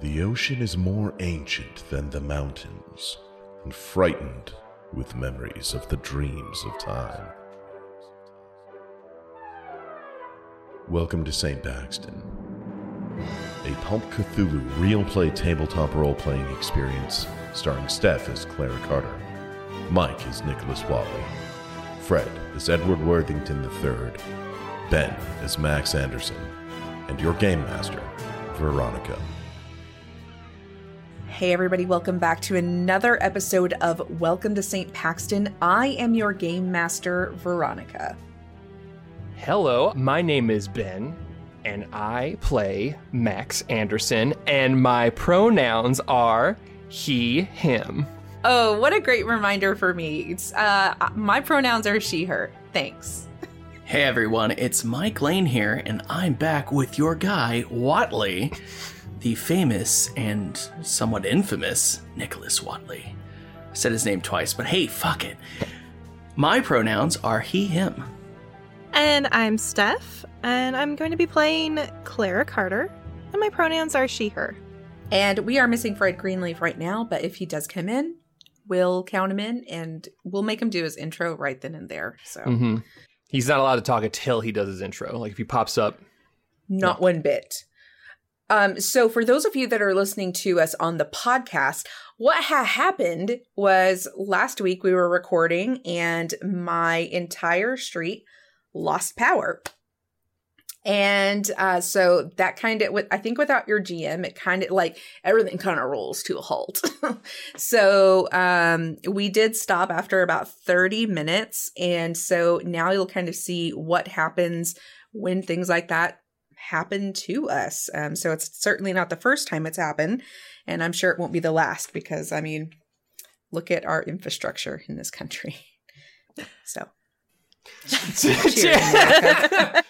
The ocean is more ancient than the mountains, and frightened with memories of the dreams of time. Welcome to St. Paxton, a Pulp Cthulhu real play tabletop role playing experience starring Steph as Clara Carter, Mike as Nicholas Watley, Fred as Edward Worthington III, Ben as Max Anderson, and your game master, Veronica. Hey, everybody, welcome back to another episode of Welcome to St. Paxton. I am your game master, Veronica. Hello, my name is Ben, and I play Max Anderson, and my pronouns are he, him. Oh, what a great reminder for me. It's, uh, my pronouns are she, her. Thanks. Hey everyone, it's Mike Lane here, and I'm back with your guy, Watley, the famous and somewhat infamous Nicholas Watley. I said his name twice, but hey, fuck it. My pronouns are he, him. And I'm Steph, and I'm going to be playing Clara Carter, and my pronouns are she, her. And we are missing Fred Greenleaf right now, but if he does come in, we'll count him in and we'll make him do his intro right then and there. So, hmm He's not allowed to talk until he does his intro. Like if he pops up, not one bit. Um, so, for those of you that are listening to us on the podcast, what had happened was last week we were recording and my entire street lost power. And uh, so that kind of, I think without your GM, it kind of like everything kind of rolls to a halt. so um, we did stop after about 30 minutes. And so now you'll kind of see what happens when things like that happen to us. Um, so it's certainly not the first time it's happened. And I'm sure it won't be the last because, I mean, look at our infrastructure in this country. So.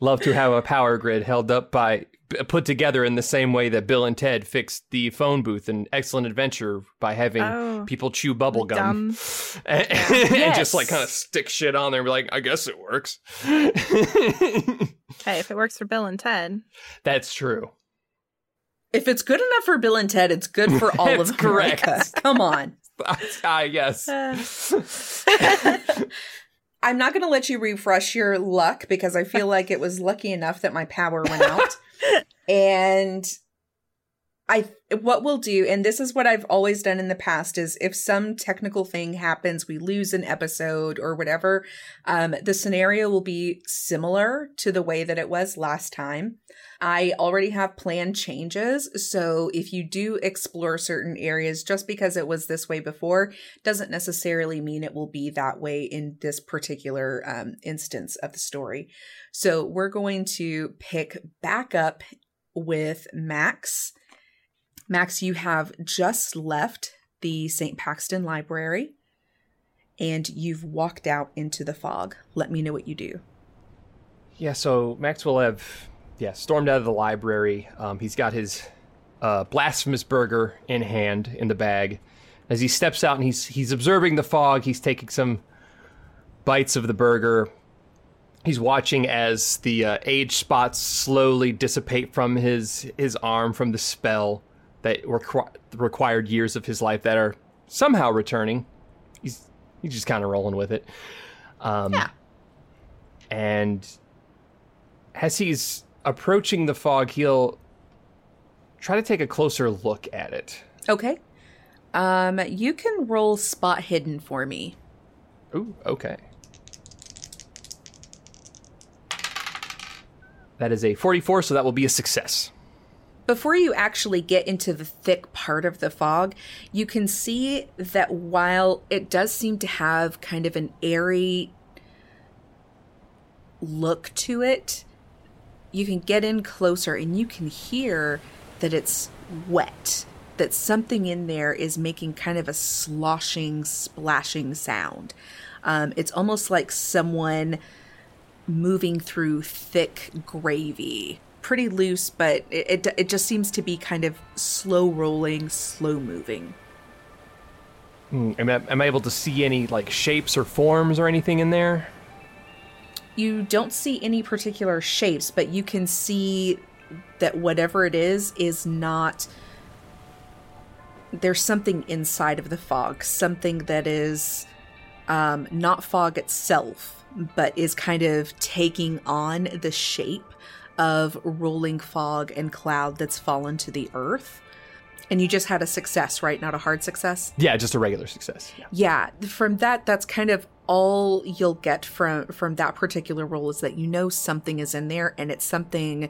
Love to have a power grid held up by put together in the same way that Bill and Ted fixed the phone booth in Excellent Adventure by having Oh, people chew bubble gum gum. and, and Yes. just like kind of stick shit on there and be like, I guess it works. Hey, if it works for Bill and Ted. That's true. If it's good enough for Bill and Ted, it's good for all That's of America. Come on. ah, yes. Uh, I'm not going to let you refresh your luck because I feel like it was lucky enough that my power went out. and I what we'll do and this is what I've always done in the past is if some technical thing happens, we lose an episode or whatever, um the scenario will be similar to the way that it was last time. I already have planned changes, so if you do explore certain areas just because it was this way before doesn't necessarily mean it will be that way in this particular um, instance of the story. So we're going to pick back up with Max. Max, you have just left the St. Paxton Library and you've walked out into the fog. Let me know what you do. Yeah, so Max will have yeah stormed out of the library. Um, he's got his uh, blasphemous burger in hand in the bag. As he steps out and he's he's observing the fog, he's taking some bites of the burger. He's watching as the uh, age spots slowly dissipate from his his arm from the spell that requ- required years of his life that are somehow returning. He's he's just kind of rolling with it. Um, Yeah. And as he's approaching the fog, he'll try to take a closer look at it. Okay. Um, you can roll spot hidden for me. Ooh, okay. That is a 44, so that will be a success. Before you actually get into the thick part of the fog, you can see that while it does seem to have kind of an airy look to it, you can get in closer and you can hear that it's wet, that something in there is making kind of a sloshing, splashing sound. Um, it's almost like someone moving through thick gravy. Pretty loose, but it, it, it just seems to be kind of slow rolling, slow moving. Hmm, Am I, am I able to see any like shapes or forms or anything in there? You don't see any particular shapes, but you can see that whatever it is is not there's something inside of the fog, something that is um, not fog itself, but is kind of taking on the shape of rolling fog and cloud that's fallen to the earth. And you just had a success, right? Not a hard success? Yeah, just a regular success. Yeah. Yeah, from that that's kind of all you'll get from from that particular roll is that you know something is in there and it's something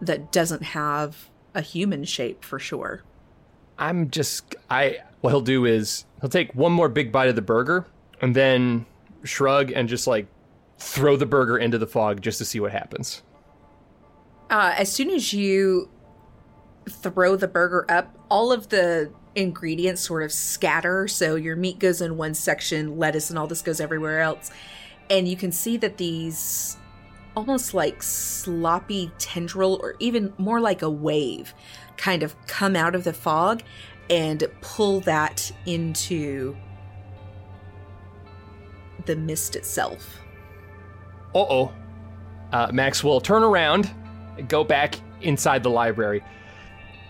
that doesn't have a human shape for sure. I'm just I what he'll do is he'll take one more big bite of the burger and then shrug and just like throw the burger into the fog just to see what happens. Uh, as soon as you throw the burger up, all of the ingredients sort of scatter. So your meat goes in one section, lettuce and all this goes everywhere else. And you can see that these almost like sloppy tendril or even more like a wave kind of come out of the fog and pull that into the mist itself. Uh Max will turn around go back inside the library.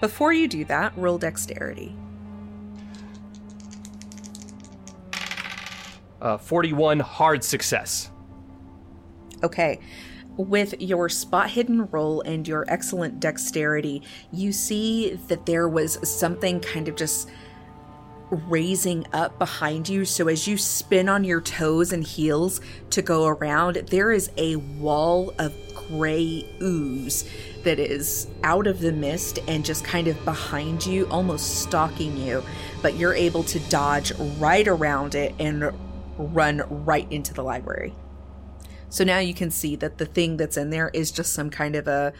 Before you do that, roll dexterity. Uh 41 hard success. Okay. With your spot hidden roll and your excellent dexterity, you see that there was something kind of just raising up behind you. So as you spin on your toes and heels to go around, there is a wall of gray ooze that is out of the mist and just kind of behind you, almost stalking you. But you're able to dodge right around it and run right into the library. So now you can see that the thing that's in there is just some kind of a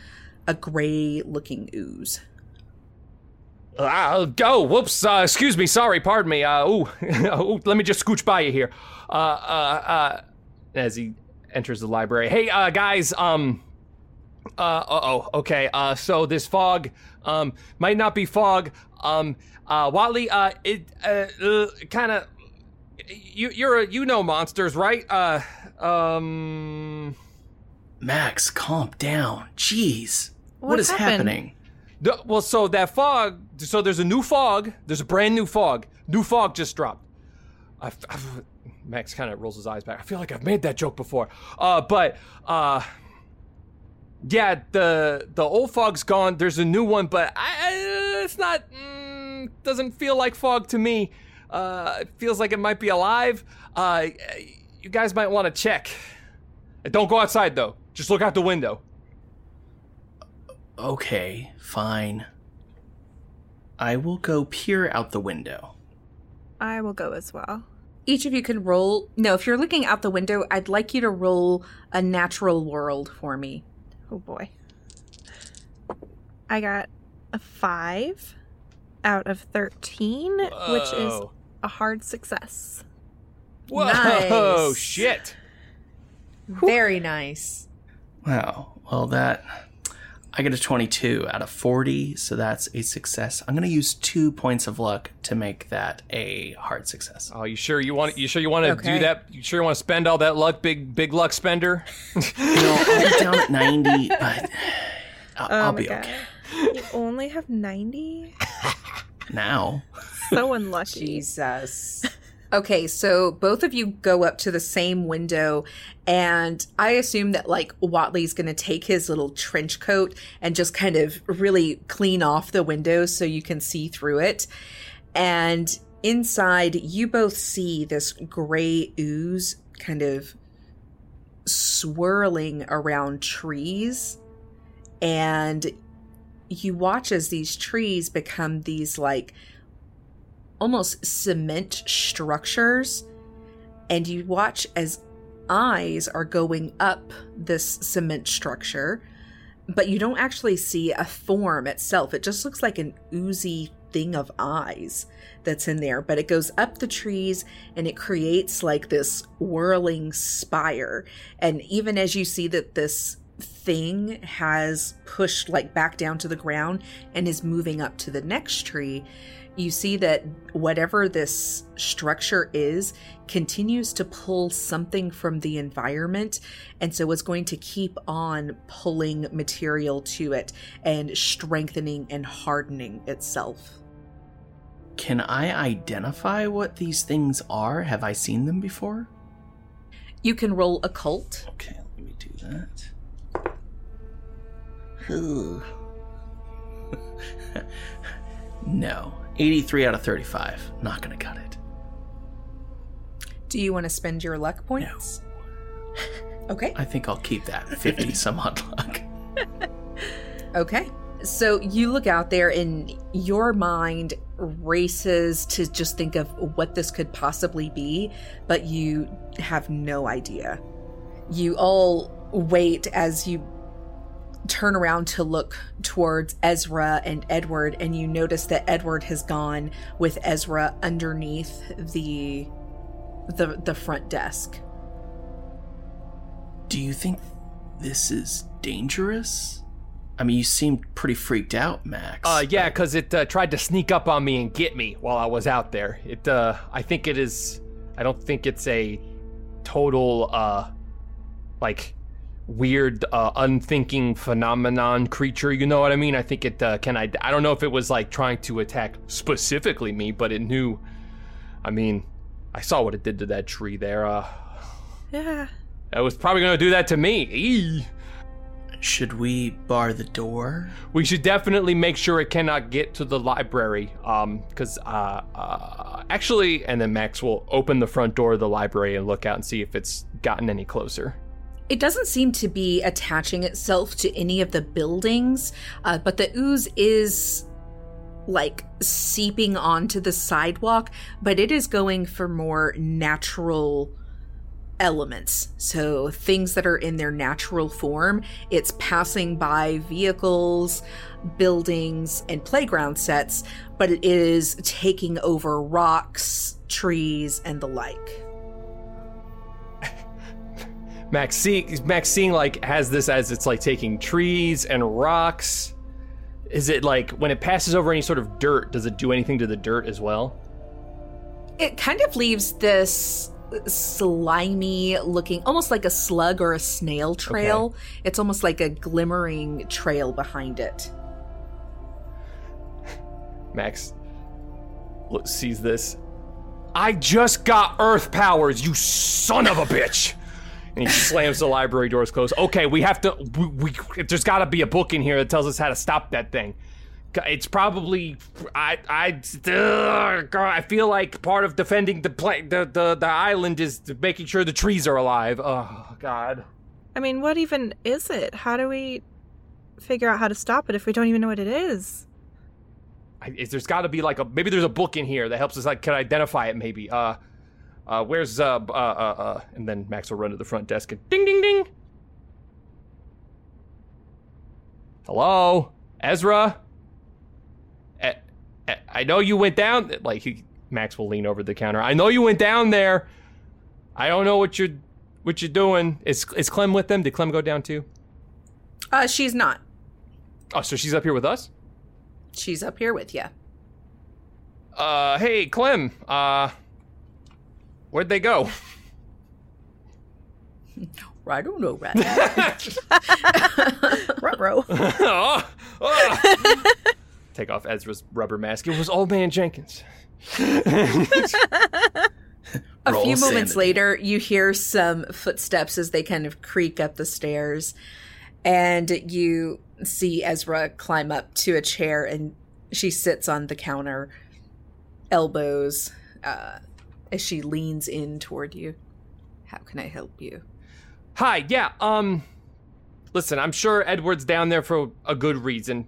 a gray looking ooze. Uh, I'll go. Whoops. Uh, excuse me. Sorry. Pardon me. Uh, ooh. ooh. Let me just scooch by you here. Uh, uh, uh, as he enters the library. Hey, uh, guys. Um. Uh. Oh. Okay. Uh. So this fog. Um. Might not be fog. Um. Uh. Watley. Uh. It. Uh. uh kind of. You. You're a. You know monsters, right? Uh. Um. Max, calm down. Jeez. What what is happened? happening? The, well, so that fog. So there's a new fog. There's a brand new fog. New fog just dropped. I, I, Max kind of rolls his eyes back. I feel like I've made that joke before. Uh, but uh, yeah, the the old fog's gone. There's a new one, but I, I, it's not. Mm, doesn't feel like fog to me. Uh, it feels like it might be alive. Uh, you guys might want to check. Don't go outside though. Just look out the window. Okay, fine. I will go peer out the window. I will go as well. Each of you can roll. No, if you're looking out the window, I'd like you to roll a natural world for me. Oh boy. I got a five out of 13, which is a hard success. Whoa, Nice. shit. Very nice. Wow. Well, that. I get a 22 out of 40, so that's a success. I'm going to use two points of luck to make that a hard success. Oh, you sure you want? You sure you want to Okay. do that? You sure you want to spend all that luck, big big luck spender? You know, I'll be down at 90, but I'll, Oh I'll be God. okay. You only have 90? Now. So unlucky. Jesus. Okay, so both of you go up to the same window, and I assume that like Watley's going to take his little trench coat and just kind of really clean off the window so you can see through it. And inside, you both see this gray ooze kind of swirling around trees. And you watch as these trees become these like almost cement structures and you watch as eyes are going up this cement structure but you don't actually see a form itself. It just looks like an oozy thing of eyes that's in there but it goes up the trees and it creates like this whirling spire. And even as you see that this thing has pushed like back down to the ground and is moving up to the next tree you see that whatever this structure is continues to pull something from the environment and so it's going to keep on pulling material to it and strengthening and hardening itself Can I identify what these things are? Have I seen them before? you can roll occult Okay, let me do that. No. 83 out of 35. Not gonna cut it. do you want to spend your luck points No. okay I think I'll keep that 50 some odd luck. Okay. So you look out there and your mind races to just think of what this could possibly be, but you have no idea. You all wait as you turn around to look towards Ezra and Edward, and you notice that Edward has gone with Ezra underneath the the the front desk. Do you think this is dangerous? I mean, you seemed pretty freaked out, Max. Uh, yeah, because it uh, tried to sneak up on me and get me while I was out there. It, uh, I think it is. I don't think it's a total, uh, like weird, uh, unthinking phenomenon creature. You know what I mean? I think it uh, can. I. I don't know if it was like trying to attack specifically me, but it knew. I mean, I saw what it did to that tree there. Uh, Yeah. it was probably gonna do that to me. Eee. Should we bar the door? We should definitely make sure it cannot get to the library. Um, because uh, uh, actually, and then Max will open the front door of the library and look out and see if it's gotten any closer. It doesn't seem to be attaching itself to any of the buildings, uh, but the ooze is like seeping onto the sidewalk, but it is going for more natural elements. So things that are in their natural form. It's passing by vehicles, buildings, and playground sets, but it is taking over rocks, trees, and the like. Max, see, Max seeing like has this as it's like taking trees and rocks. Is it like when it passes over any sort of dirt? Does it do anything to the dirt as well? it kind of leaves this slimy looking almost like a slug or a snail trail it's almost like a glimmering trail behind it Max sees this. I just got Earth powers, you son of a bitch! And he slams the library doors closed. Okay, we have to. We, we there's got to be a book in here that tells us how to stop that thing. It's probably I I ugh, I feel like part of defending the pla- the, the the island is making sure the trees are alive. Oh God. I mean, what even is it? How do we figure out how to stop it if we don't even know what it is? I, is, there's got to be like a maybe there's a book in here that helps us like can identify it maybe. Uh, uh, where's uh, uh, uh, uh, and then Max will run to the front desk and ding, ding, ding. Hello, Ezra. Eh, eh, I know you went down. Like he, Max will lean over the counter. I know you went down there. I don't know what you're, what you're doing. Is is Clem with them? Did Clem go down too? uh she's not Oh, so she's up here with us. she's up here with you Uh, hey, Clem. Uh, where'd they go? i don't know right Ruh-roh. Oh, oh. Take off Ezra's rubber mask. It was Old Man Jenkins. a Roll few moments sanity. later you hear some footsteps as they kind of creak up the stairs and you see ezra climb up to a chair and she sits on the counter elbows uh, as she leans in toward you how can i help you Hi, yeah, um, listen, I'm sure Edward's down there for a good reason.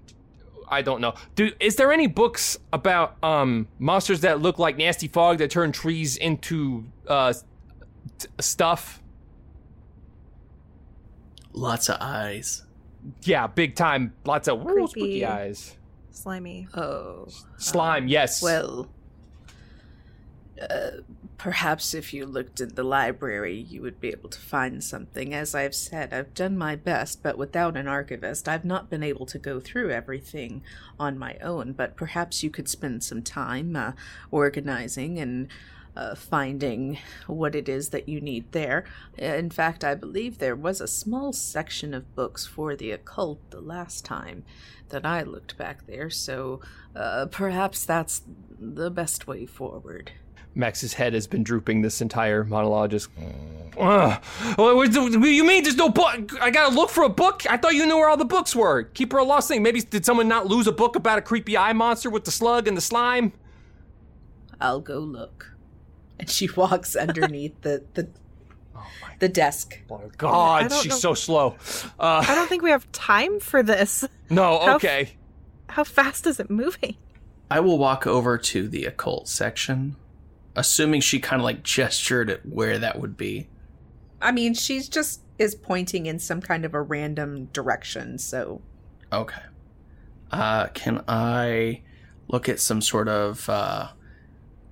I don't know. Do is there any books about um monsters that look like nasty fog that turn trees into uh t- stuff? Lots of eyes. Yeah, big time. Lots of woo, spooky Creepy. eyes. Slimy. oh Slime, yes. well uh, Perhaps if you looked in the library, you would be able to find something. As I've said, I've done my best, but without an archivist, I've not been able to go through everything on my own. But perhaps you could spend some time uh, organizing and uh, finding what it is that you need there. In fact, I believe there was a small section of books for the occult the last time that I looked back there, so uh, perhaps that's the best way forward. Max's head has been drooping this entire monologue. Just, Ugh. What do you mean there's no book? I gotta look for a book. I thought you knew where all the books were. Keeper of Lost Thing. Maybe did someone not lose a book about a creepy eye monster with the slug and the slime? I'll go look. And she walks underneath the the the desk. Oh God, she's know- so slow. Uh, I don't think we have time for this. no, How f- okay. How fast is it moving? I will walk over to the occult section, assuming she kind of like gestured at where that would be. I mean, she's just is pointing in some kind of a random direction, so Okay. Uh, can I look at some sort of uh,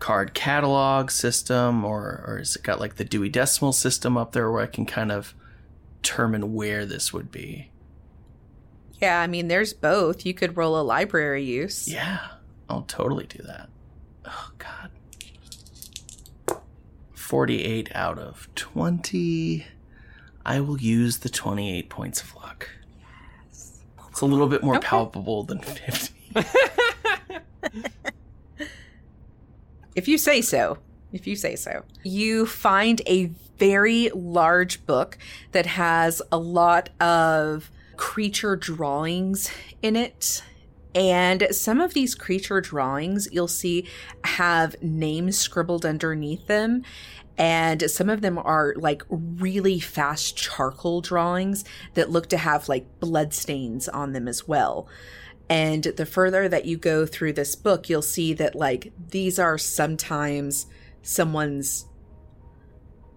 card catalog system, or or has it got like the Dewey Decimal System up there where I can kind of determine where this would be? yeah, I mean there's both. You could roll a library use. Yeah, I'll totally do that. Oh God. 48 out of 20. I will use the 28 points of luck. It's a little bit more Okay. palpable than 50. If you say so. If you say so. You find a very large book that has a lot of creature drawings in it. And some of these creature drawings you'll see have names scribbled underneath them. And some of them are like really fast charcoal drawings that look to have like bloodstains on them as well. And the further that you go through this book, you'll see that like these are sometimes someone's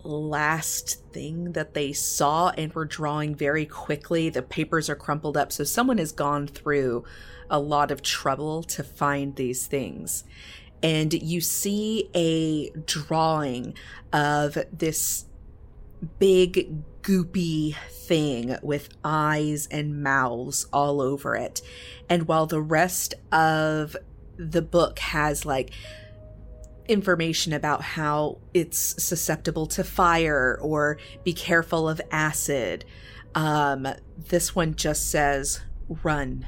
last thing that they saw and were drawing very quickly. The papers are crumpled up, so someone has gone through a lot of trouble to find these things. And you see a drawing of this big goopy thing with eyes and mouths all over it. And while the rest of the book has like information about how it's susceptible to fire or be careful of acid, um, this one just says run.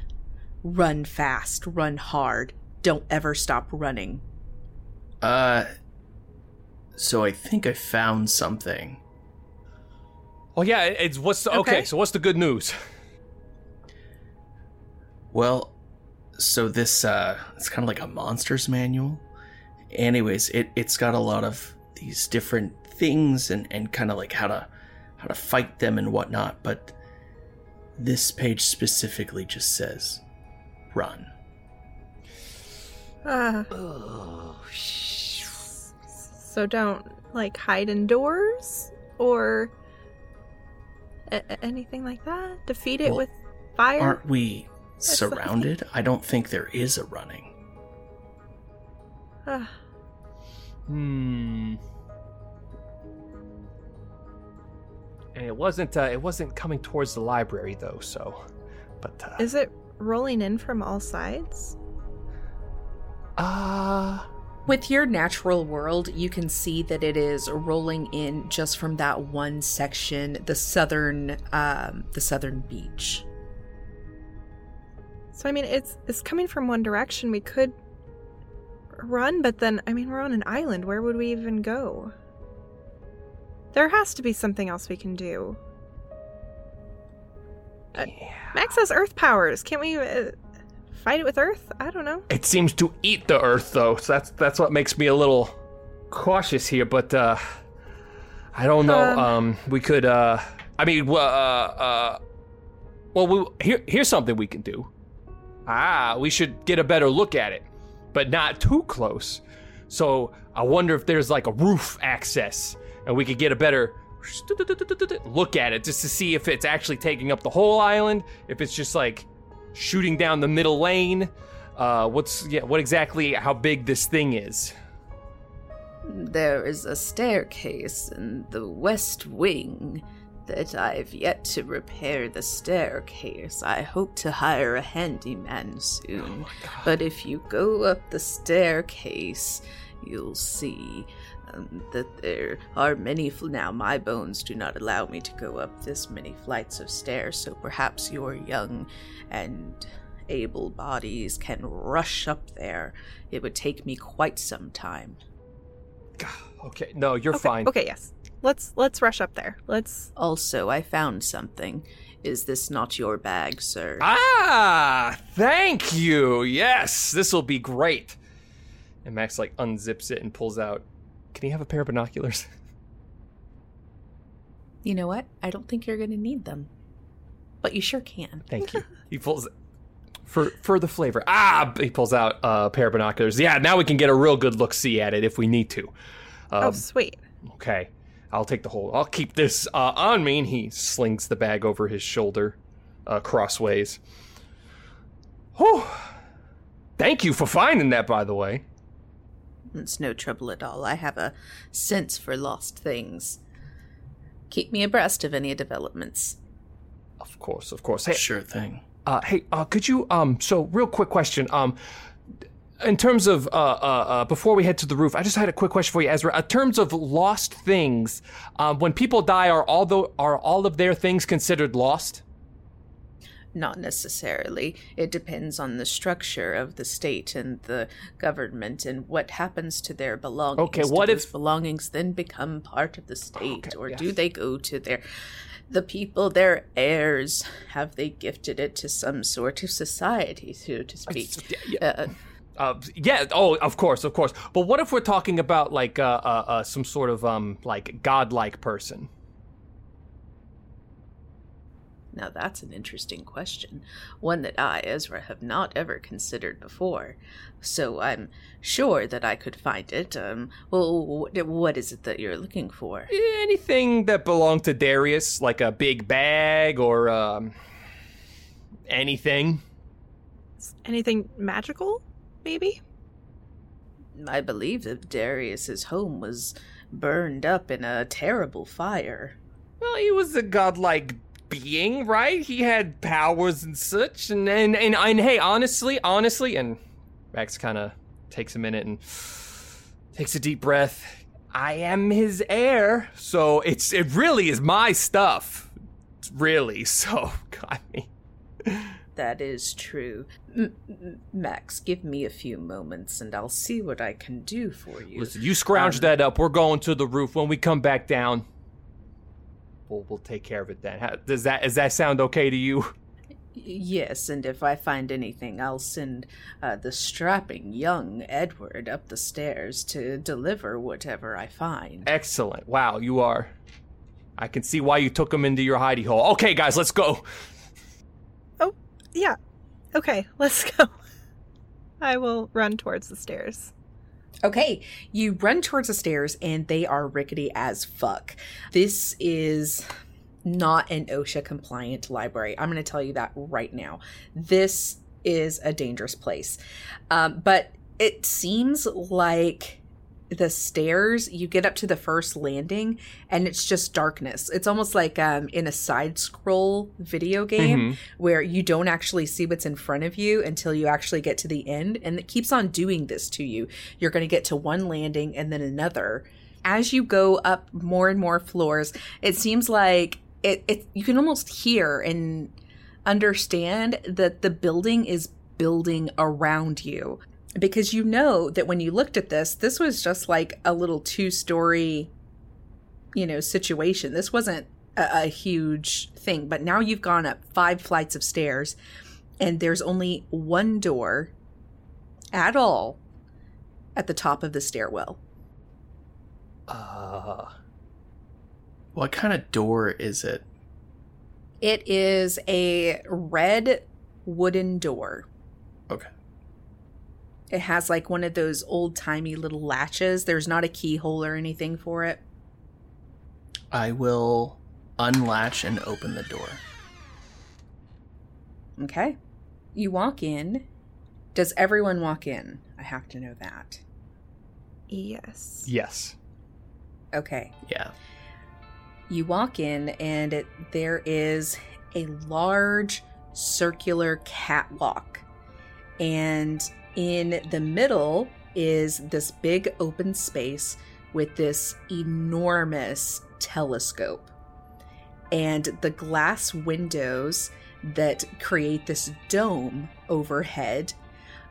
Run fast, run hard. Don't ever stop running. Uh, so I think I found something. Well, yeah. It's what's the, okay. Okay. So what's the good news? Well, so this uh it's kind of like a monsters manual. Anyways, it it's got a lot of these different things and and kind of like how to how to fight them and whatnot, but this page specifically just says run. Uh, so don't like hide indoors or a- a- anything like that. Defeat it Well, with fire. Aren't we the surrounded? I don't think there is a running. Uh, Hmm. And it wasn't. Uh, it wasn't coming towards the library though. So, but uh, is it rolling in from all sides? uh With your natural world, you can see that it is rolling in just from that one section, the southern, um, the southern beach. So I mean, it's it's coming from one direction. We could run, but then I mean, we're on an island. Where would we even go? There has to be something else we can do. Uh, Max has Earth powers. Can't we uh, fight it with Earth? I don't know. It seems to eat the earth, though. So that's that's what makes me a little cautious here. But uh, I don't know. Um, Um, we could. Uh, I mean, uh, uh, well, we, here here's something we can do. Ah, we should get a better look at it, but not too close. So I wonder if there's like a roof access, and we could get a better look at it just to see if it's actually taking up the whole island, if it's just like shooting down the middle lane. Uh, what's yeah? What exactly? How big this thing is? There is a staircase in the west wing that I've yet to repair the staircase. I hope to hire a handyman soon. but if you go up the staircase, you'll see um, that there are many. Fl- now, my bones do not allow me to go up this many flights of stairs, so perhaps your young and able bodies can rush up there. It would take me quite some time. Okay, no, you're okay, fine. Okay, yes. Let's let's rush up there. Let's Also, I found something. Is this not your bag, sir? Ah, thank you. Yes, this will be great. And Max like unzips it and pulls out. Can he have a pair of binoculars? You know what? I don't think you're going to need them. But you sure can. Thank you. he pulls for for the flavor. Ah, he pulls out a pair of binoculars. Yeah, now we can get a real good look see at it if we need to. Oh, Um, sweet. Okay, I'll take the whole. I'll keep this uh, on me. And he slings the bag over his shoulder, uh, crossways. Whew. Thank you for finding that, by the way. It's no trouble at all. I have a sense for lost things. Keep me abreast of any developments. Of course, of course. Hey, Sure thing. uh, hey, uh, could you um? So, real quick question. Um, in terms of uh, uh, uh, before we head to the roof, I just had a quick question for you, Ezra. In terms of lost things, um, when people die, are all the are all of their things considered lost? Not necessarily. It depends on the structure of the state and the government and what happens to their belongings. Okay, Do what those if- belongings then become part of the state, Okay, or yes. do they go to their the people, their heirs? Have they gifted it to some sort of society, so to speak? Uh, Uh, yeah. Oh, of course, of course. But what if we're talking about like uh, uh, uh, some sort of um like godlike person? Now that's an interesting question, one that I, Ezra, have not ever considered before. So I'm sure that I could find it. Um, well, what is it that you're looking for? Anything that belonged to Darius, like a big bag or um anything. Anything magical? Maybe. I believe that Darius's home was burned up in a terrible fire. Well, he was a godlike being, right? He had powers and such, and and and, and hey, honestly, honestly, and Max kind of takes a minute and takes a deep breath. I am his heir, so it's it really is my stuff, really. So, I mean, That is true. M- M- Max, give me a few moments and I'll see what I can do for you. listen, you scrounge Um, that up. We're going to the roof. When we come back down, we'll we'll take care of it then. How, does that does that sound okay to you? Yes, and if I find anything, I'll send uh, the strapping young Edward up the stairs to deliver whatever I find. Excellent. Wow, you are. I can see why you took him into your hidey hole. Okay, guys, let's go. Oh, yeah. Okay, let's go. I will run towards the stairs. Okay, you run towards the stairs and they are rickety as fuck. This is not an OSHA compliant library. I'm going to tell you that right now. This is a dangerous place. Um, but it seems like the stairs, you get up to the first landing and it's just darkness. It's almost like um, in a side scroll video game where you don't actually see what's in front of you until you actually get to the end. And it keeps on doing this to you. You're going to get to one landing and then another. As you go up more and more floors, it seems like it, it you can almost hear and understand that the building is building around you because you know that when you looked at this this was just like a little two story you know situation this wasn't a, a huge thing but now you've gone up five flights of stairs and there's only one door at all at the top of the stairwell Uh, What kind of door is it? it is a red wooden door. It has like one of those old timey little latches there's not a keyhole or anything for it I will unlatch and open the door. Okay. You walk in. Does everyone walk in? I have to know that. Yes. Yes. Okay. Yeah. You walk in, and it, there is a large circular catwalk. And in the middle is this big open space with this enormous telescope. And the glass windows that create this dome overhead.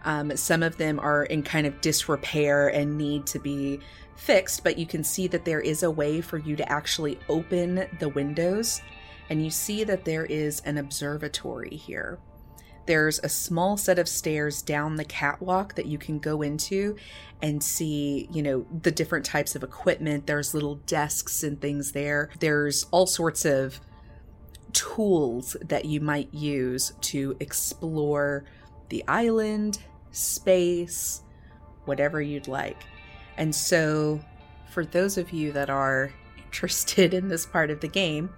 Um, some of them are in kind of disrepair and need to be fixed, but you can see that there is a way for you to actually open the windows. And you see that there is an observatory here. There's a small set of stairs down the catwalk that you can go into and see, you know, the different types of equipment. There's little desks and things there. There's all sorts of tools that you might use to explore the island, space, whatever you'd like. And so, for those of you that are interested in this part of the game,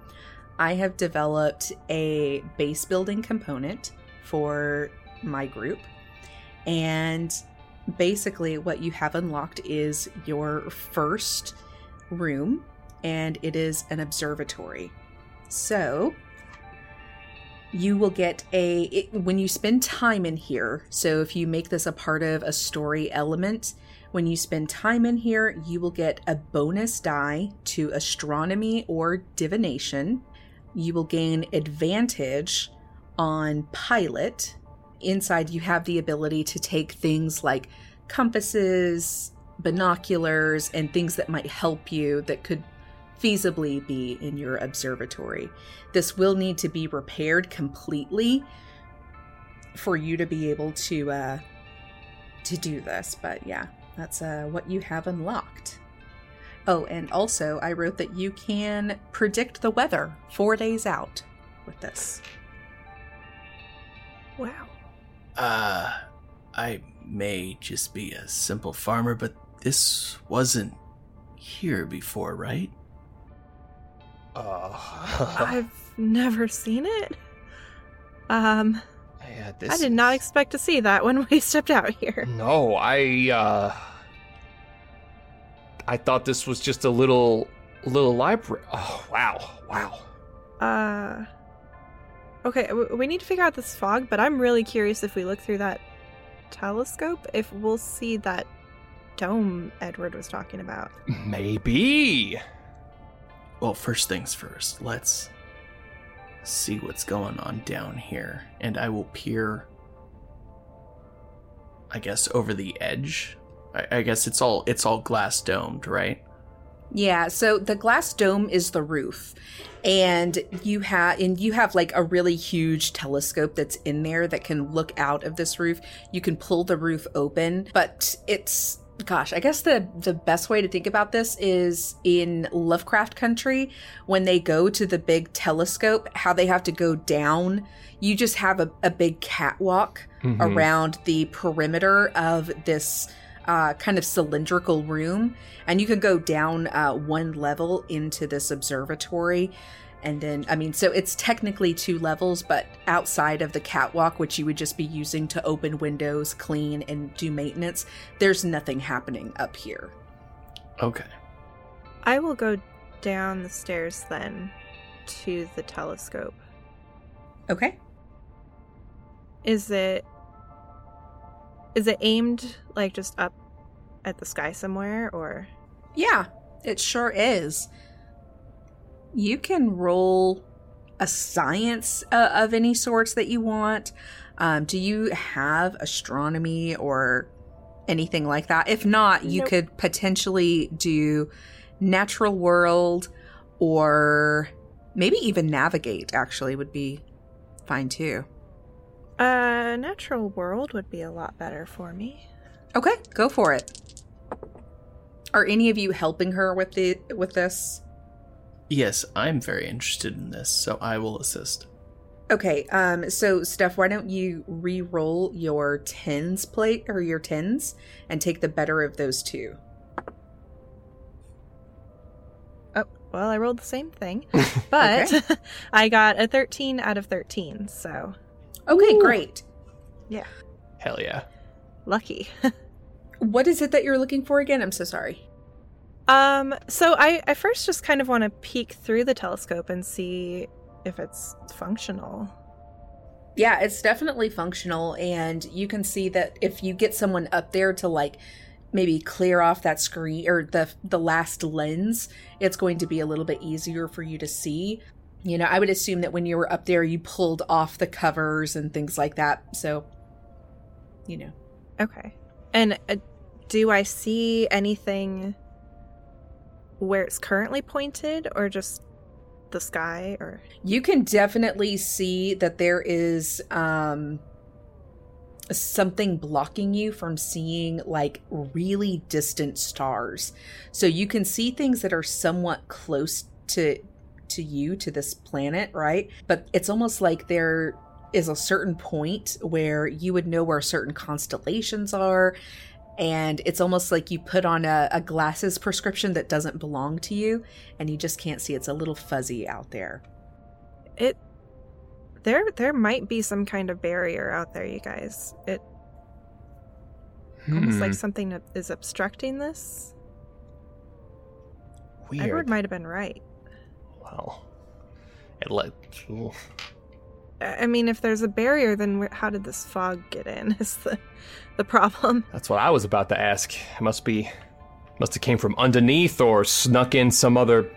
I have developed a base building component for my group. And basically, what you have unlocked is your first room, and it is an observatory. So, you will get a it, when you spend time in here. So, if you make this a part of a story element, when you spend time in here, you will get a bonus die to astronomy or divination. You will gain advantage on pilot. Inside, you have the ability to take things like compasses, binoculars, and things that might help you that could feasibly be in your observatory. This will need to be repaired completely for you to be able to uh, to do this. But yeah, that's uh, what you have unlocked. Oh, and also I wrote that you can predict the weather four days out with this. Wow. Uh, I may just be a simple farmer, but this wasn't here before, right? Uh, I've never seen it. Um, yeah, this I did not expect to see that when we stepped out here. No, I uh I thought this was just a little little library. Oh, wow. Wow. Uh, okay, we need to figure out this fog, but I'm really curious if we look through that telescope, if we'll see that dome Edward was talking about. Maybe. Well, first things first, let's see what's going on down here. And I will peer, I guess, over the edge. I, I guess it's all it's all glass domed, right? Yeah, so the glass dome is the roof. And you have and you have like a really huge telescope that's in there that can look out of this roof. You can pull the roof open, but it's gosh, I guess the the best way to think about this is in Lovecraft country when they go to the big telescope, how they have to go down. You just have a, a big catwalk Mhm. around the perimeter of this uh, kind of cylindrical room, and you can go down uh, one level into this observatory. And then, I mean, so it's technically two levels, but outside of the catwalk, which you would just be using to open windows, clean, and do maintenance, there's nothing happening up here. Okay. I will go down the stairs then to the telescope. Okay. Is it is it aimed like just up at the sky somewhere or Yeah, it sure is. You can roll a science uh, of any sorts that you want. Um, do you have astronomy or anything like that? If not, you Nope. could potentially do natural world or maybe even navigate, actually, would be fine too. Uh natural world would be a lot better for me. Okay, go for it. Are any of you helping her with the with this? Yes, I'm very interested in this, so I will assist. Okay, um, so Steph, why don't you re-roll your tens plate or your tens and take the better of those two? Oh, well, I rolled the same thing, but I got a 13 out of 13, so Okay, Ooh. great. Yeah. Hell yeah. lucky. What is it that you're looking for again? I'm so sorry. Um, so I, I first just kind of want to peek through the telescope and see if it's functional. Yeah, it's definitely functional, and you can see that if you get someone up there to like maybe clear off that screen or the the last lens, it's going to be a little bit easier for you to see. You know, I would assume that when you were up there, you pulled off the covers and things like that. So, you know, Okay. And uh, do I see anything where it's currently pointed or just the sky or you can definitely see that there is um something blocking you from seeing like really distant stars so you can see things that are somewhat close to to you to this planet right? But it's almost like there is a certain point where you would know where certain constellations are and it's almost like you put on a, a glasses prescription that doesn't belong to you and you just can't see. It's a little fuzzy out there. It there there might be some kind of barrier out there you guys. It almost Hmm. like something that is obstructing this. Weird. edward might have been right Well, it let. ooh. i I mean if there's a barrier then how did this fog get in is the the problem That's what I was about to ask. It must be, must have came from underneath or snuck in some other.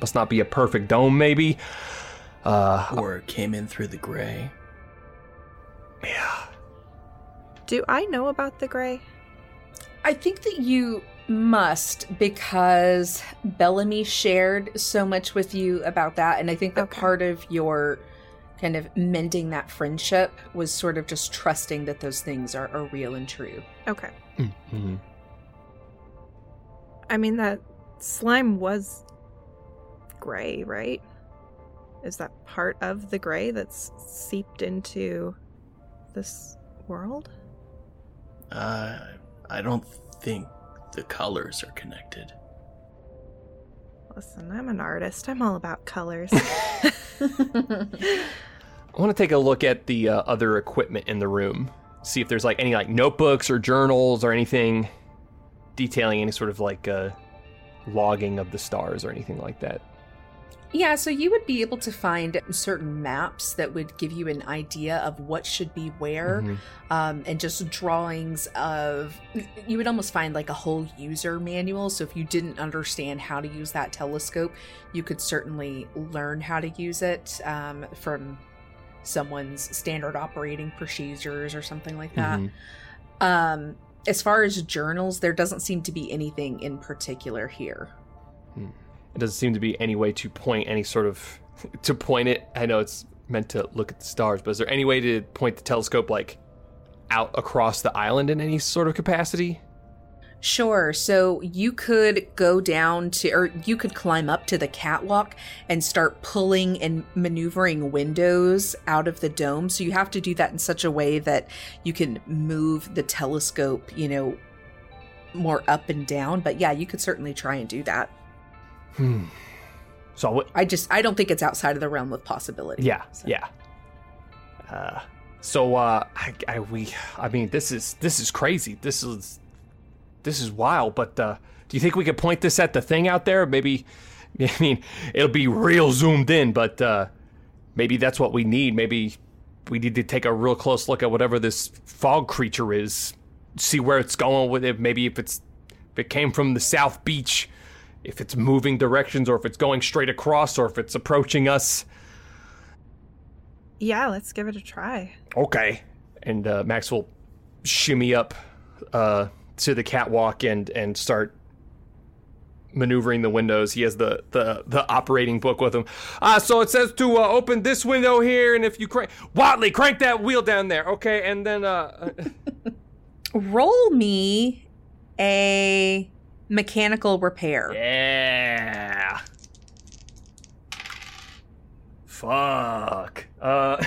Must not be a perfect dome, maybe. Uh, Or came in through the gray. yeah. do i know about the gray I think that you must because Bellamy shared so much with you about that. And I think that Okay. part of your kind of mending that friendship was sort of just trusting that those things are, are real and true. okay Mm-hmm. i mean that slime was gray right is that part of the gray that's seeped into this world Uh, I don't think the colors are connected. Listen, I'm an artist. I'm all about colors. I want to take a look at the uh, other equipment in the room. See if there's like any like notebooks or journals or anything detailing any sort of like uh, logging of the stars or anything like that. Yeah, so you would be able to find certain maps that would give you an idea of what should be where, Mhm. um, and just drawings of. You would almost find like a whole user manual. So if you didn't understand how to use that telescope, you could certainly learn how to use it um, from someone's standard operating procedures or something like that. Mhm. Um, as far as journals, there doesn't seem to be anything in particular here. It doesn't seem to be any way to point any sort of to point it. I know it's meant to look at the stars, but is there any way to point the telescope like out across the island in any sort of capacity? Sure. So you could go down to, or you could climb up to the catwalk and start pulling and maneuvering windows out of the dome. So you have to do that in such a way that you can move the telescope, you know, more up and down. But yeah, you could certainly try and do that. Hmm. So? I just, I don't think it's outside of the realm of possibility. Yeah, So- yeah. Uh, so uh, I, I we I mean this is this is crazy. This is this is wild. But uh, do you think we could point this at the thing out there? Maybe I mean it'll be real zoomed in, but uh, maybe that's what we need. Maybe we need to take a real close look at whatever this fog creature is. See where it's going with it. Maybe if it's if it came from the south beach, if it's moving directions, or if it's going straight across, or if it's approaching us. yeah, let's give it a try. okay. And uh, Max will shimmy up uh, to the catwalk and and start maneuvering the windows. He has the the, the operating book with him. Uh, so it says to uh, open this window here, and if you crank Watley, crank that wheel down there, okay? And then uh, Roll me a mechanical repair. yeah. Fuck. Uh,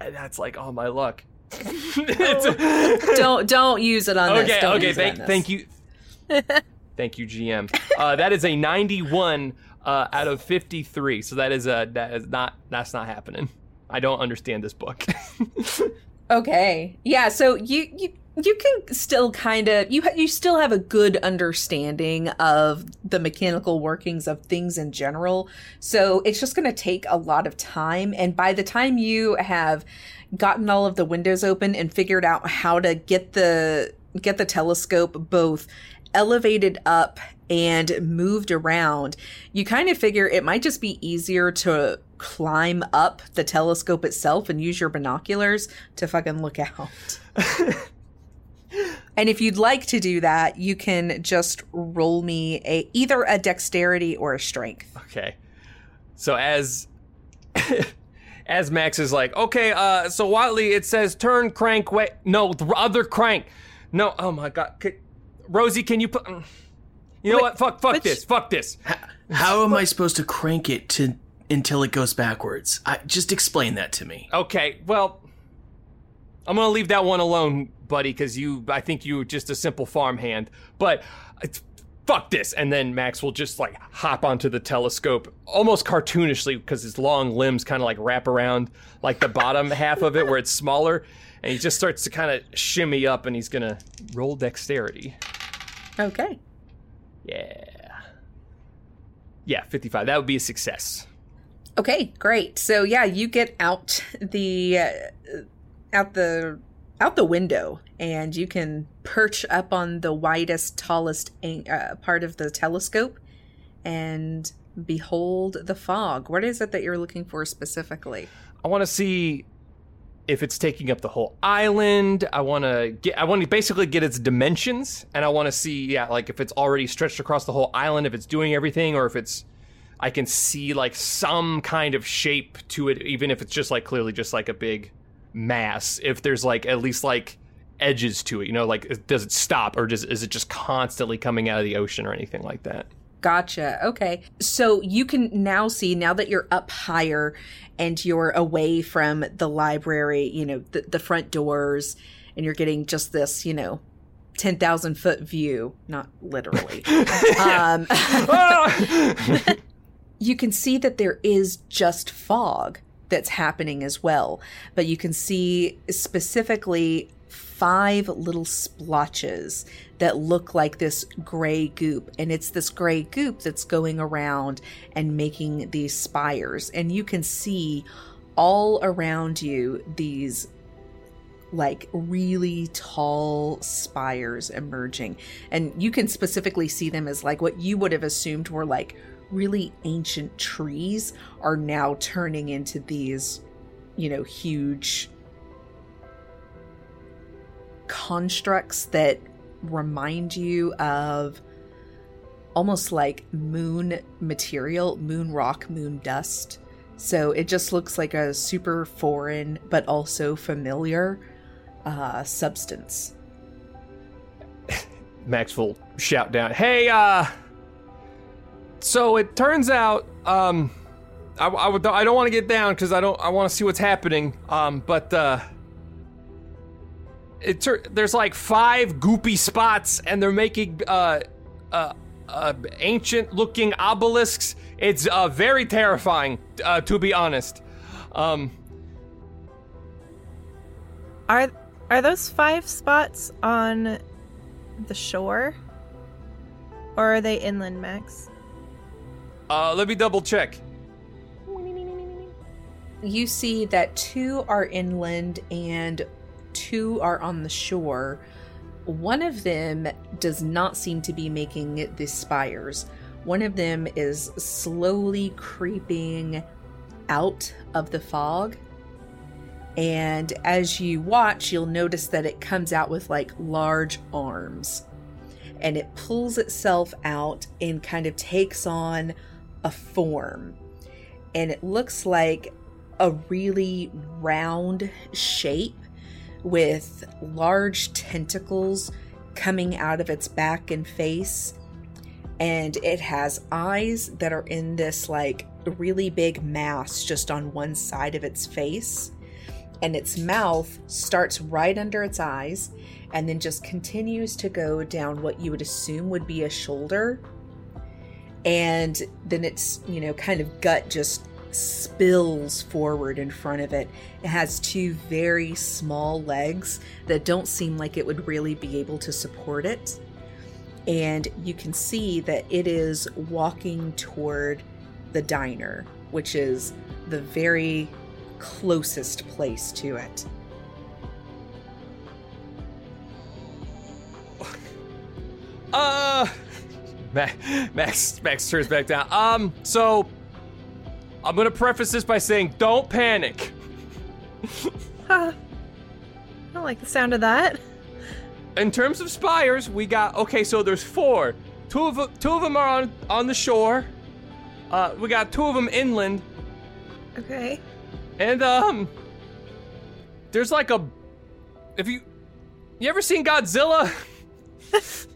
that's like all my luck. Don't don't use it on this. okay, Don't okay. Thank, thank you, thank you, GM. Uh, that is a ninety-one uh, out of fifty-three. So that is a that is not that's not happening. I don't understand this book. Okay. Yeah, so you you you can still kind of you you still have a good understanding of the mechanical workings of things in general. So it's just going to take a lot of time and by the time you have gotten all of the windows open and figured out how to get the get the telescope both elevated up and moved around, you kind of figure it might just be easier to climb up the telescope itself and use your binoculars to fucking look out. and if you'd like to do that, you can just roll me a either a dexterity or a strength. Okay. So as as Max is like, okay, uh, so Watley, it says turn crank way. No, the other crank. No, oh my god, C- Rosie, can you put? You know Wait, what? Fuck, fuck this. Fuck this. How am I supposed to crank it to until it goes backwards? I, just explain that to me. Okay, well, I'm gonna leave that one alone, buddy, because you, I think you were just a simple farmhand. But fuck this, and then Max will just like hop onto the telescope, almost cartoonishly, because his long limbs kind of like wrap around like the bottom half of it where it's smaller, and he just starts to kind of shimmy up, and he's gonna roll dexterity. Okay. Yeah. Yeah, 55. That would be a success. Okay, great. So yeah, you get out the uh, out the out the window and you can perch up on the widest tallest uh, part of the telescope and behold the fog. What is it that you're looking for specifically? I want to see if it's taking up the whole island. I want to get I want to basically get its dimensions and I want to see yeah, like if it's already stretched across the whole island, if it's doing everything or if it's I can see like some kind of shape to it even if it's just like clearly just like a big mass. If there's like at least like edges to it, you know, like does it stop or does is it just constantly coming out of the ocean or anything like that? Gotcha. Okay. So you can now see, now that you're up higher and you're away from the library, you know, the, the front doors, and you're getting just this, you know, 10,000 foot view, not literally. um, you can see that there is just fog that's happening as well, but you can see specifically five little splotches that look like this gray goop. And it's this gray goop that's going around and making these spires. And you can see all around you these like really tall spires emerging. And you can specifically see them as like what you would have assumed were like really ancient trees are now turning into these, you know, huge constructs that remind you of almost like moon material, moon rock, moon dust. So it just looks like a super foreign but also familiar uh, substance. Max will shout down, "Hey, uh, so it turns out, um, I, I, would, I don't want to get down because I don't, I want to see what's happening. Um, but uh, tur- there's like five goopy spots, and they're making uh, uh, uh ancient-looking obelisks. It's uh very terrifying, uh, to be honest. Um, Are are those five spots on the shore? Or are they inland, Max? uh, let me double check. You see that two are inland and two are on the shore. One of them does not seem to be making the spires. One of them is slowly creeping out of the fog. And as you watch, you'll notice that it comes out with like large arms. And it pulls itself out and kind of takes on a form. And it looks like a really round shape with large tentacles coming out of its back and face. And it has eyes that are in this like really big mass just on one side of its face. And its mouth starts right under its eyes and then just continues to go down what you would assume would be a shoulder. And then its, you know, kind of gut just spills forward in front of it. It has two very small legs that don't seem like it would really be able to support it. And you can see that it is walking toward the diner, which is the very closest place to it. Uh, Max Max turns back down. Um, so I'm gonna preface this by saying, don't panic. Huh. I don't like the sound of that. In terms of spires, we got okay. So there's four. Two of 'em- two of them are on on the shore. Uh, we got two of them inland, Okay. and um, there's like a. If you, you ever seen Godzilla?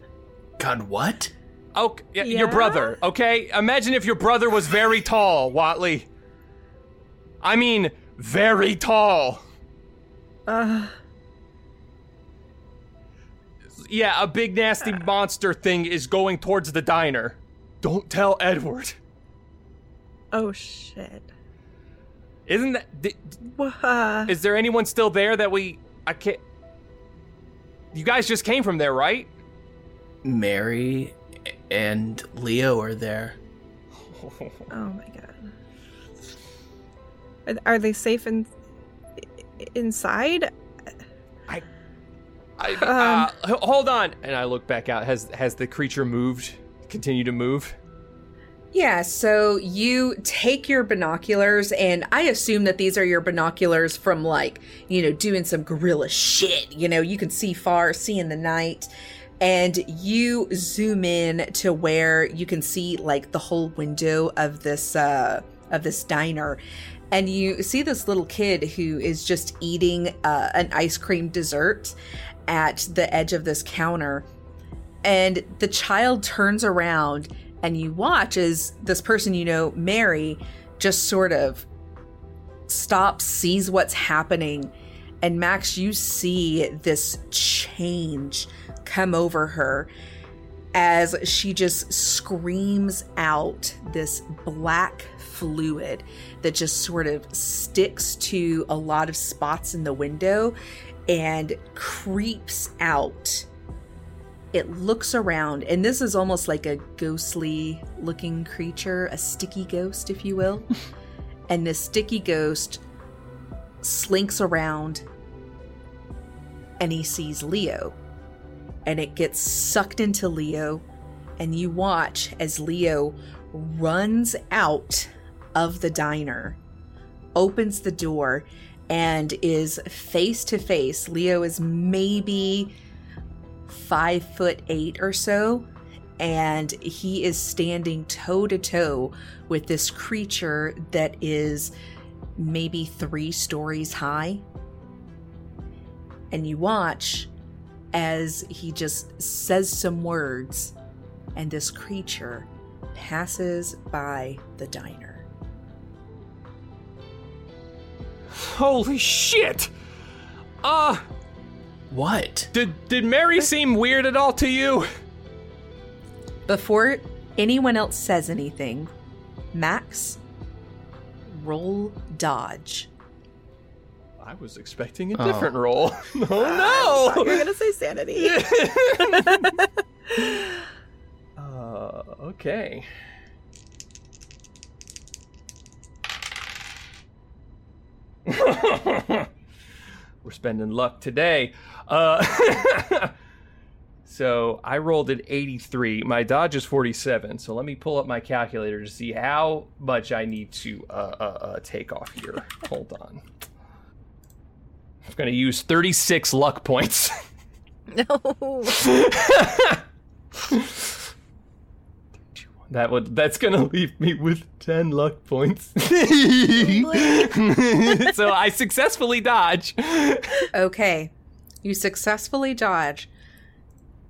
God, what? Oh, y- your brother. Okay, imagine if your brother was very tall, Watley. I mean, very tall. Uh, Yeah, a big nasty monster thing is going towards the diner. Don't tell Edward. oh shit. Isn't that? di- Uh, Is there anyone still there that we? I can't. You guys just came from there, right? Mary and Leo are there. oh my god. Are, are they safe in inside? I, Um. uh, hold on. And I look back out. Has has the creature moved? Continue to move? Yeah, so you take your binoculars, and I assume that these are your binoculars from like, you know, doing some gorilla shit. You know, you can see far, see in the night, and you zoom in to where you can see like the whole window of this uh of this diner. And you see this little kid who is just eating uh, an ice cream dessert at the edge of this counter and the child turns around and you watch as this person you know mary just sort of stops sees what's happening and max you see this change come over her as she just screams out this black fluid that just sort of sticks to a lot of spots in the window and creeps out it looks around, and this is almost like a ghostly looking creature, a sticky ghost, if you will. and this sticky ghost slinks around and he sees Leo. And it gets sucked into Leo, and you watch as Leo runs out of the diner, opens the door, and is face to face. Leo is maybe five foot eight or so, and he is standing toe to toe with this creature that is maybe three stories high. And you watch as he just says some words, and this creature passes by the diner. Holy shit! Uh, What? did did Mary seem weird at all to you? Before anyone else says anything, Max, roll dodge. I was expecting a different roll. Oh. no! You're Oh gonna say sanity. no! uh, okay. We're spending luck today. Uh, so I rolled at 83. My dodge is 47. So let me pull up my calculator to see how much I need to uh, uh, uh, take off here. Hold on. I'm going to use 36 luck points. no. That would that's gonna leave me with ten luck points. so I successfully dodge. Okay, you successfully dodge,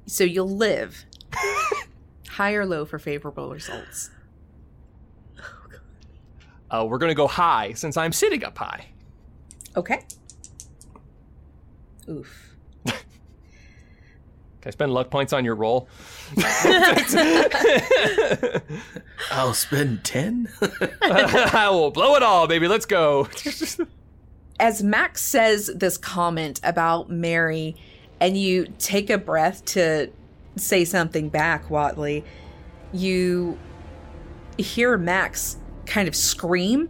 so you'll live. High or low for favorable results? Uh, we're gonna go high since I'm sitting up high. Okay. Oof. Can I spend luck points on your roll? I'll spend 10. I will blow it all, baby. Let's go. as Max says this comment about Mary, and you take a breath to say something back, Watley, you hear Max kind of scream,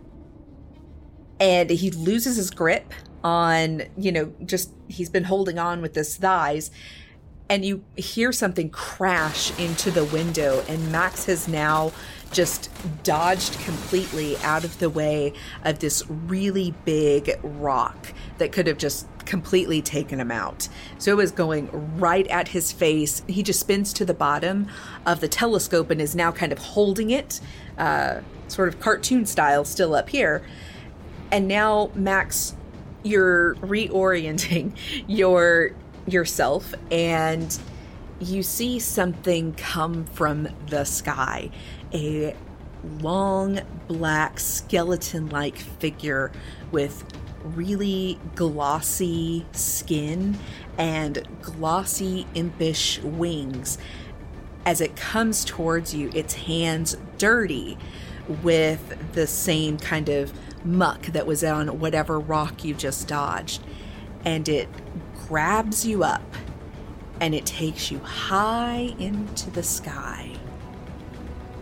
and he loses his grip on, you know, just he's been holding on with his thighs. And you hear something crash into the window, and Max has now just dodged completely out of the way of this really big rock that could have just completely taken him out. So it was going right at his face. He just spins to the bottom of the telescope and is now kind of holding it, uh, sort of cartoon style, still up here. And now, Max, you're reorienting your yourself and you see something come from the sky a long black skeleton like figure with really glossy skin and glossy impish wings as it comes towards you its hands dirty with the same kind of muck that was on whatever rock you just dodged and it grabs you up and it takes you high into the sky.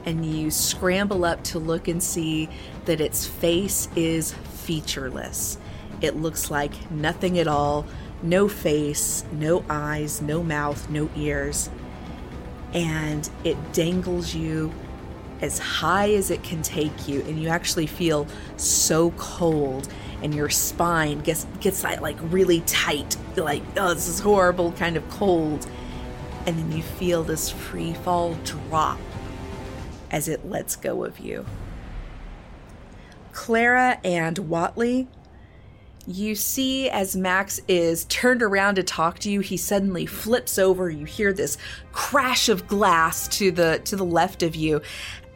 And you scramble up to look and see that its face is featureless. It looks like nothing at all. No face, no eyes, no mouth, no ears. And it dangles you as high as it can take you, and you actually feel so cold. And your spine gets gets like, really tight like oh this is horrible kind of cold. And then you feel this free fall drop as it lets go of you. Clara and watley you see as max is turned around to talk to you he suddenly flips over you hear this crash of glass to the to the left of you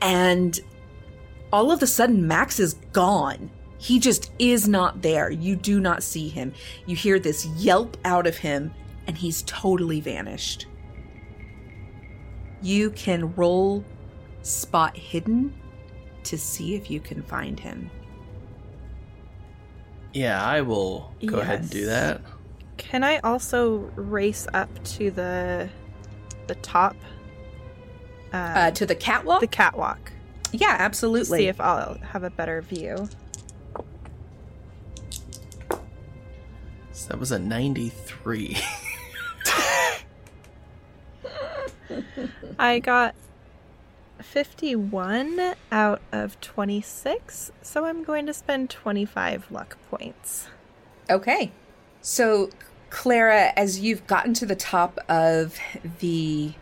and all of a sudden max is gone he just is not there. You do not see him. You hear this yelp out of him, and he's totally vanished. You can roll spot hidden to see if you can find him. Yeah, I will go ahead and do that. Can I also race up to the the top, uh, Uh, to the catwalk? the catwalk? yeah, absolutely. See if I'll have a better view. So that was a 93. I got 51 out of 26, so I'm going to spend 25 luck points. Okay. So, Clara, as you've gotten to the top of the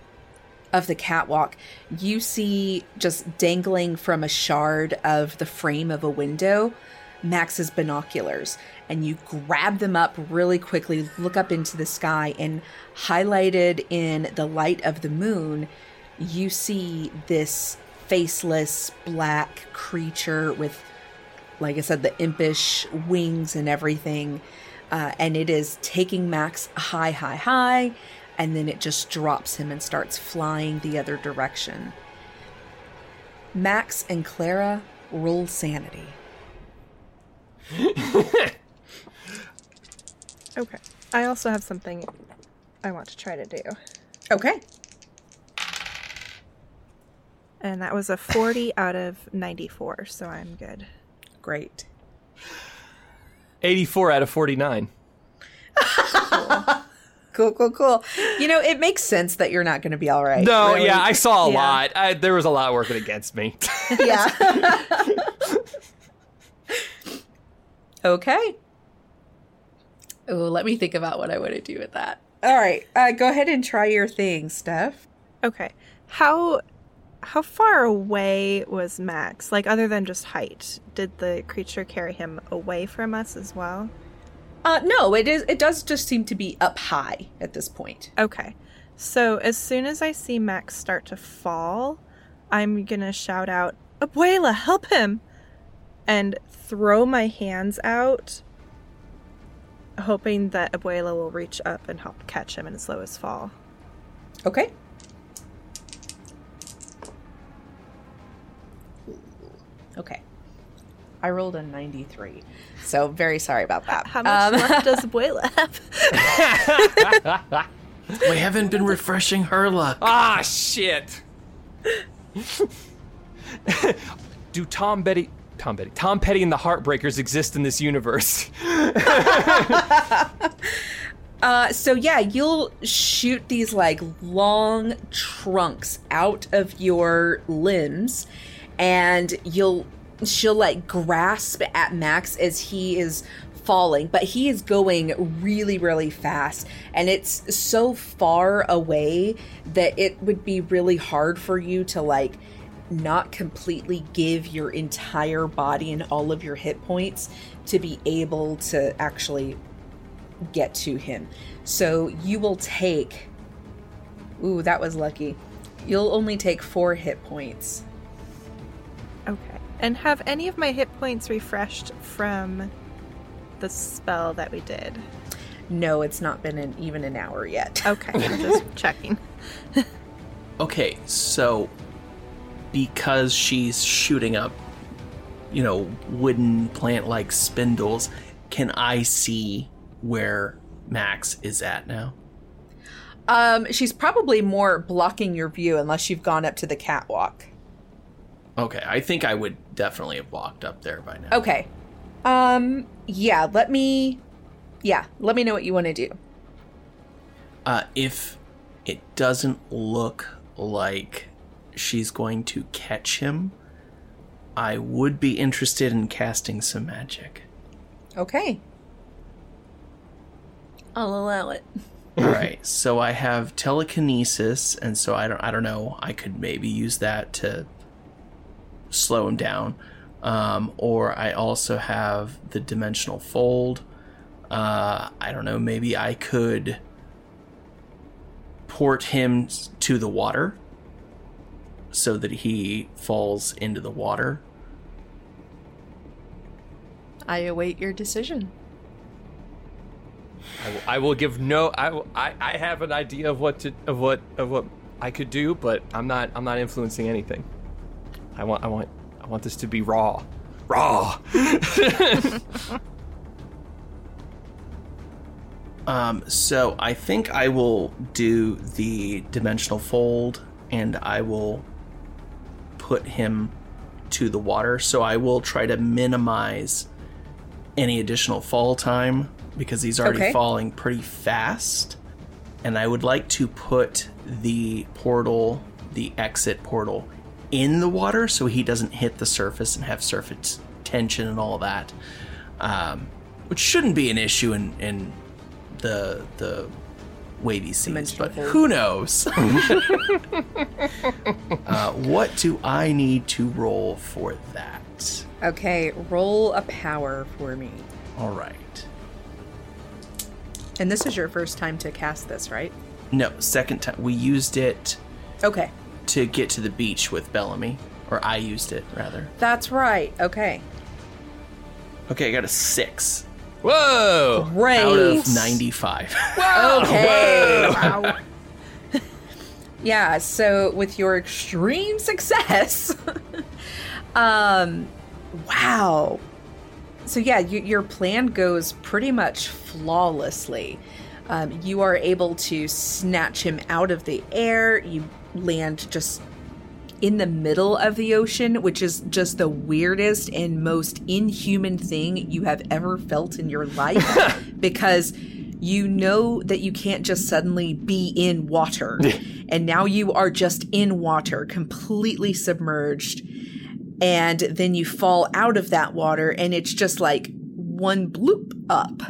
of the catwalk, you see just dangling from a shard of the frame of a window Max's binoculars and you grab them up really quickly, look up into the sky and highlighted in the light of the moon, you see this faceless black creature with like I said, the impish wings and everything. Uh, and it is taking Max high, high, high, and then it just drops him and starts flying the other direction. Max and Clara roll sanity. Okay. I also have something I want to try to do. Okay. And that was a 40 out of 94, so I'm good. Great. 84 out of 49. Cool, cool, cool. You know, it makes sense that you're not going to be all right. No, really. yeah, I saw a Yeah. lot. I, there was a lot working against me. yeah. okay. Oh, let me think about what I want to do with that. All right, uh, go ahead and try your thing, Steph. Okay. How how far away was Max? Like other than just height, did the creature carry him away from us as well? Uh, no, it is. It does just seem to be up high at this point. Okay. So as soon as I see Max start to fall, I'm gonna shout out, Abuela, help him! And throw my hands out, hoping that Abuela will reach up and help catch him in his lowest fall. Okay. Okay. I rolled a 93. So very sorry about that. How much Um, left does Abuela have? We haven't been refreshing her luck. Ah, shit. Do Tom Betty, Tom Petty. Tom Petty and the Heartbreakers exist in this universe? Uh, so yeah, you'll shoot these like long trunks out of your limbs, and you'll she'll like grasp at Max as he is falling, but he is going really, really fast, and it's so far away that it would be really hard for you to like not completely give your entire body and all of your hit points to be able to actually get to him. So you will take. Ooh, that was lucky. You'll only take four hit points. Okay. And have any of my hit points refreshed from the spell that we did? No, it's not been an, even an hour yet. Okay, I'm just checking. Okay, so because she's shooting up, you know, wooden plant like spindles, can I see where Max is at now? Um, she's probably more blocking your view unless you've gone up to the catwalk. Okay, I think I would definitely have walked up there by now. Okay. Um, yeah, let me. Yeah, let me know what you want to do. Uh, if it doesn't look like she's going to catch him, I would be interested in casting some magic. Okay. I'll allow it. All right, so I have telekinesis, and so I don't, I don't know. I could maybe use that to slow him down, um, or I also have the dimensional fold. Uh, I don't know. Maybe I could port him to the water, so that he falls into the water. I await your decision. I will, I will give no. I, will- I I have an idea of what to of what of what I could do, but I'm not I'm not influencing anything. I want I want I want this to be raw, raw. Um, so I think I will do the dimensional fold and I will put him to the water. So I will try to minimize any additional fall time because he's already Okay. falling pretty fast. And I would like to put the portal, the exit portal, in the water so he doesn't hit the surface and have surface tension and all that. Um, which shouldn't be an issue in, in the the wavy seas, but who knows? uh, what do I need to roll for that? Okay, roll a power for me. All right. And this is your first time to cast this, right? No, second time we used it Okay. To get to the beach with Bellamy, or I used it rather. That's right. Okay. Okay, I got a six Whoa! Great. out of ninety-five. Whoa! Okay. Wow. yeah, so with your extreme success, um, wow. So yeah, you, your plan goes pretty much flawlessly. Um, you are able to snatch him out of the air. You land just in the middle of the ocean, which is just the weirdest and most inhuman thing you have ever felt in your life because you know that you can't just suddenly be in water. and now you are just in water, completely submerged. And then you fall out of that water, and it's just like one bloop up,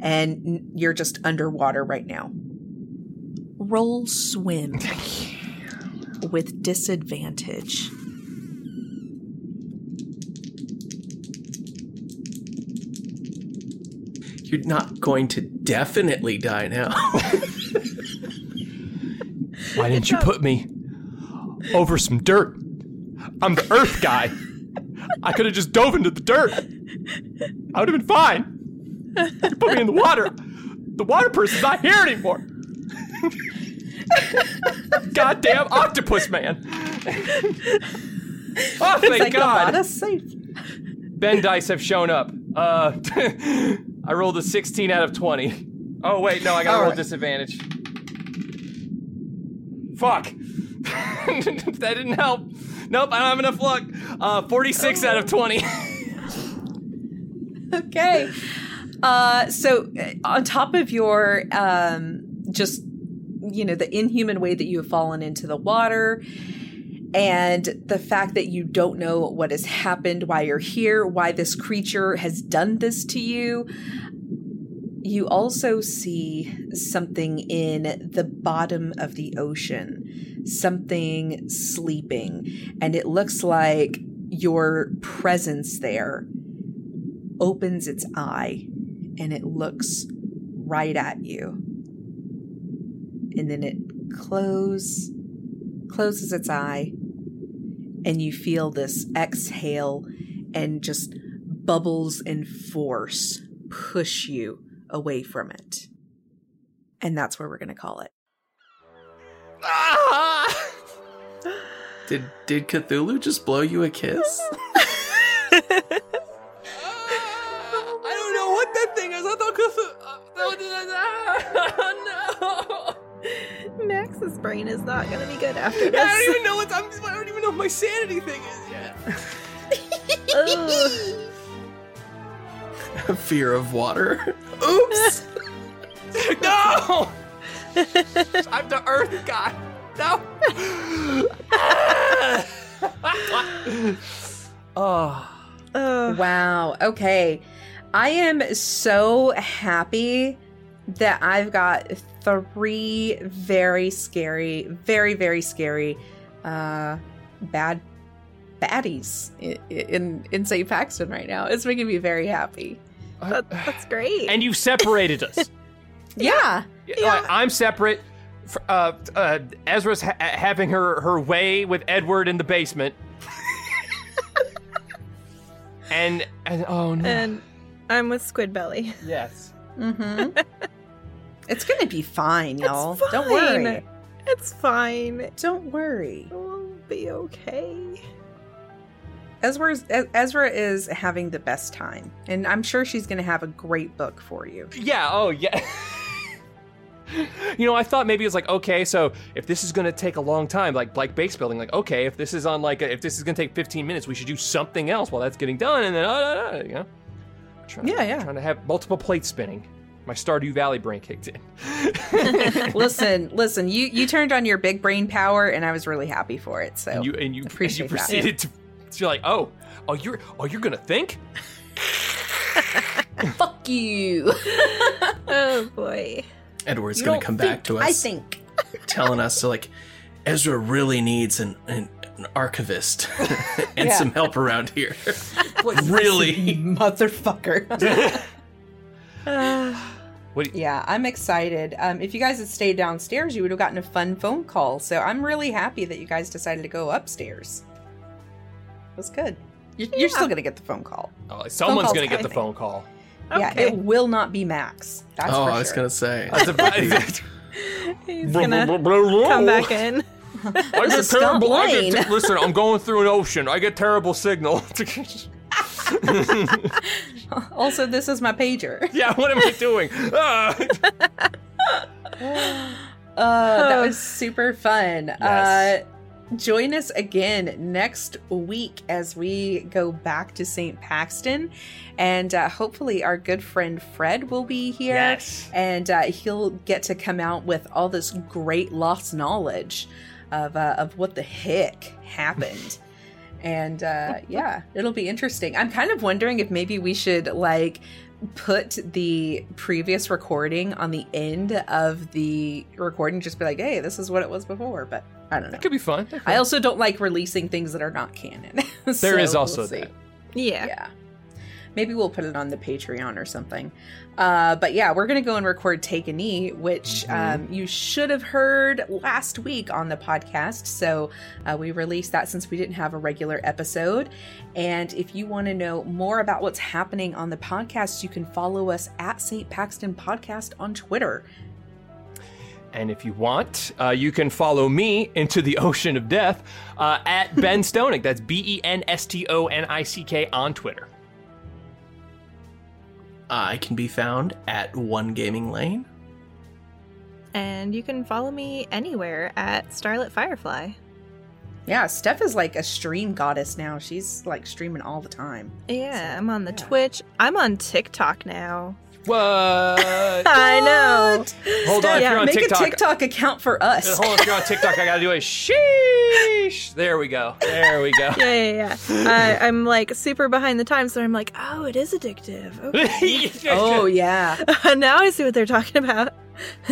and you're just underwater right now. Roll swim with disadvantage. You're not going to definitely die now. Why didn't you put me over some dirt? I'm the Earth guy. I could have just dove into the dirt. I would have been fine. You put me in the water. The water person's not here anymore. Goddamn octopus man! oh, thank Like, God! Safe. Ben dice have shown up. Uh, I rolled a 16 out of 20. Oh wait, no, I got a roll right. disadvantage. Fuck. that didn't help. Nope, I don't have enough luck. Uh, 46 out of 20. okay. Uh, so uh, on top of your um, just you know the inhuman way that you have fallen into the water and the fact that you don't know what has happened why you're here why this creature has done this to you you also see something in the bottom of the ocean something sleeping and it looks like your presence there opens its eye and it looks right at you. And then it close closes its eye and you feel this exhale and just bubbles and force push you away from it. And that's where we're going to call it. Ah! Did did Cthulhu just blow you a kiss? is not gonna be good after this. I don't even know what I'm, I don't even know what my sanity thing is yet. Ugh. Fear of water. Oops. No! I'm the Earth God. No. oh. Ugh. Ah. Wow. Okay. I am so happy that I've got three very scary, very, very scary, uh, bad baddies in in, in St. Paxton right now. It's making me very happy. That- that's great. And you separated us. Yeah. Yeah. I'm separate. Uh, uh, Ezra's ha- having her, her way with Edward in the basement. and and oh no. and I'm with Squid Belly. yes. Mm-hmm. it's gonna be fine, y'all. It's Don't worry. It's fine. Don't worry. We'll be okay. Ezra's, Ezra is having the best time, and I'm sure she's gonna have a great book for you. Yeah. Oh yeah. you know, I thought maybe it's like okay, so if this is gonna take a long time, like like base building, like okay, if this is on like a, if this is gonna take 15 minutes, we should do something else while that's getting done, and then uh, uh, uh, you know. Trying, Yeah, yeah. Trying to have multiple plates spinning. My Stardew Valley brain kicked in. listen, listen. You you turned on your big brain power, and I was really happy for it. So and you and you and you appreciate that. proceeded to. You're like, oh, oh, you're oh, you're gonna think. Fuck you. Oh boy. Edward's You gonna don't come back to us, I think. telling us to like, Ezra really needs an an, an archivist and Yeah. some help around here. really. motherfucker. Uh, What? you- yeah, I'm excited. Um, if you guys had stayed downstairs, you would have gotten a fun phone call. So I'm really happy that you guys decided to go upstairs. That's good. You're, you're still gonna get the phone call. Oh, someone's gonna get the coming. phone call. Yeah, it will not be Max. That's oh, for I was gonna say. That's a- He's gonna come back in. I get terrible. I Lane. get, listen, I'm going through an ocean. I get terrible signal. Also, this is my pager. yeah, what am I doing? Ah. Uh, that was super fun. Yes. Uh, join us again next week as we go back to St. Paxton. And uh, hopefully, our good friend Fred will be here. Yes. And uh, he'll get to come out with all this great lost knowledge of, uh, of what the heck happened. And uh, yeah, it'll be interesting. I'm kind of wondering if maybe we should like put the previous recording on the end of the recording, just be like, hey, this is what it was before. But I don't know. It could be fun. I also don't like releasing things that are not canon. There So is we'll also see. that. Yeah. Yeah. Maybe we'll put it on the Patreon or something. Uh, but yeah, we're going to go and record Take a Knee, which um, you should have heard last week on the podcast. So uh, we released that since we didn't have a regular episode. And if you want to know more about what's happening on the podcast, you can follow us at St. Paxton Podcast on Twitter. And if you want, uh, you can follow me into the ocean of death uh, at Ben Stonick. That's B E N S T O N I C K on Twitter. I can be found at One Gaming Lane. And you can follow me anywhere at Starlit Firefly. Yeah, Steph is like a stream goddess now. She's like streaming all the time. Yeah, I'm on the yeah. Twitch. I'm on TikTok now. What? I know. Hold on, if yeah, you're on make TikTok. a TikTok account for us. Hold on, if you're on TikTok, I gotta do a sheesh. There we go. There we go. Yeah, yeah, yeah. I, I'm like super behind the times, so I'm like, oh, it is addictive. Okay. Oh yeah, now I see what they're talking about.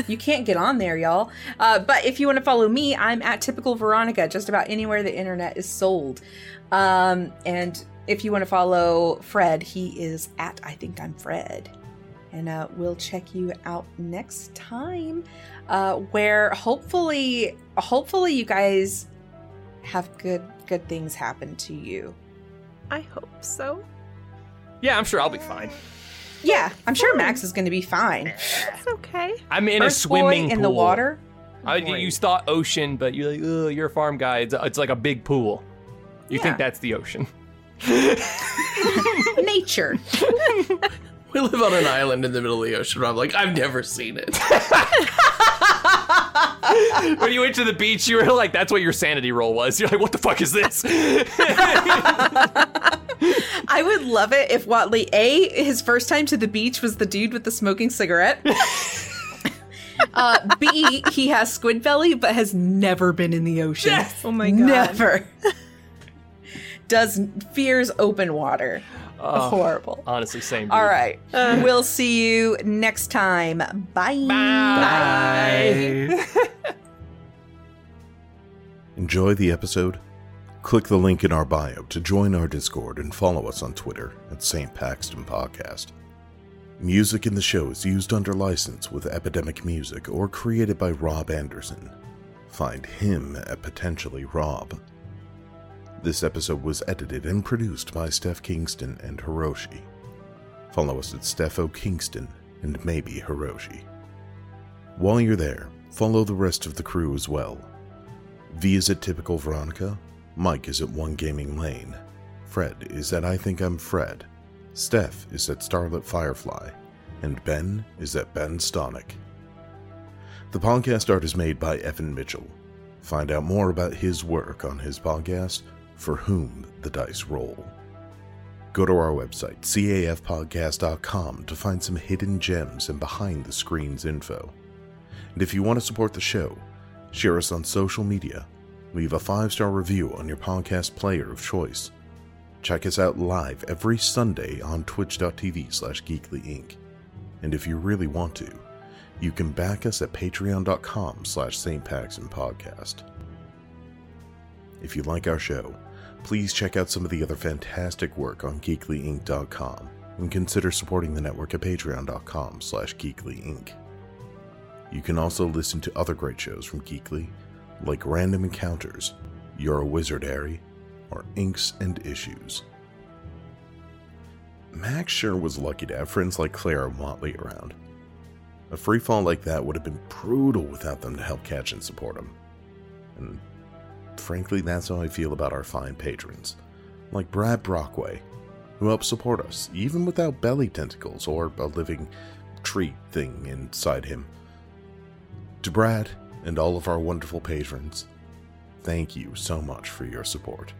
you can't get on there, y'all. Uh, but if you want to follow me, I'm at typical Veronica. Just about anywhere the internet is sold. Um, and if you want to follow Fred, he is at I think I'm Fred. And uh, we'll check you out next time, uh, where hopefully, hopefully you guys have good good things happen to you. I hope so. Yeah, I'm sure I'll be fine. Yeah, I'm sure Max is going to be fine. It's okay. I'm in a Earth boy swimming in the water. I, you thought ocean, but you're like, Ugh, you're a farm guy. It's, it's like a big pool. You Yeah. think that's the ocean. nature. We live on an island in the middle of the ocean. I'm like, I've never seen it. when you went to the beach, you were like, that's what your sanity roll was. You're like, what the fuck is this? I would love it if Watley A his first time to the beach was the dude with the smoking cigarette. uh, B he has squid belly but has never been in the ocean. Oh my god. Never. Does fears open water. Horrible. Honestly, same. Dude. All right. Uh. we'll see you next time. Bye. Bye. Enjoy the episode? Click the link in our bio to join our Discord and follow us on Twitter at St. Paxton Podcast. Music in the show is used under license with Epidemic Music or created by Rob Anderson. Find him at Potentially Rob. This episode was edited and produced by Steph Kingston and Hiroshi. Follow us at Steph O. Kingston and maybe Hiroshi. While you're there, follow the rest of the crew as well. V is at Typical Veronica, Mike is at One Gaming Lane, Fred is at I Think I'm Fred, Steph is at Starlit Firefly, and Ben is at Ben Stonick. The podcast art is made by Evan Mitchell. Find out more about his work on his podcast, For Whom the Dice Roll. Go to our website, cafpodcast.com, to find some hidden gems and behind the screens info. And if you want to support the show, share us on social media, leave a five star review on your podcast player of choice. Check us out live every Sunday on twitch.tv slash geeklyinc. And if you really want to, you can back us at patreon.com slash St. Paxton Podcast. If you like our show, please check out some of the other fantastic work on geeklyinc.com and consider supporting the network at patreon.com slash geeklyinc. You can also listen to other great shows from Geekly, like Random Encounters, You're a Wizard, Harry, or Inks and Issues. Max sure was lucky to have friends like Claire and Watley around. A free fall like that would have been brutal without them to help catch and support him. And frankly, that's how I feel about our fine patrons, like Brad Brockway, who help support us, even without belly tentacles or a living tree thing inside him. To Brad and all of our wonderful patrons, thank you so much for your support.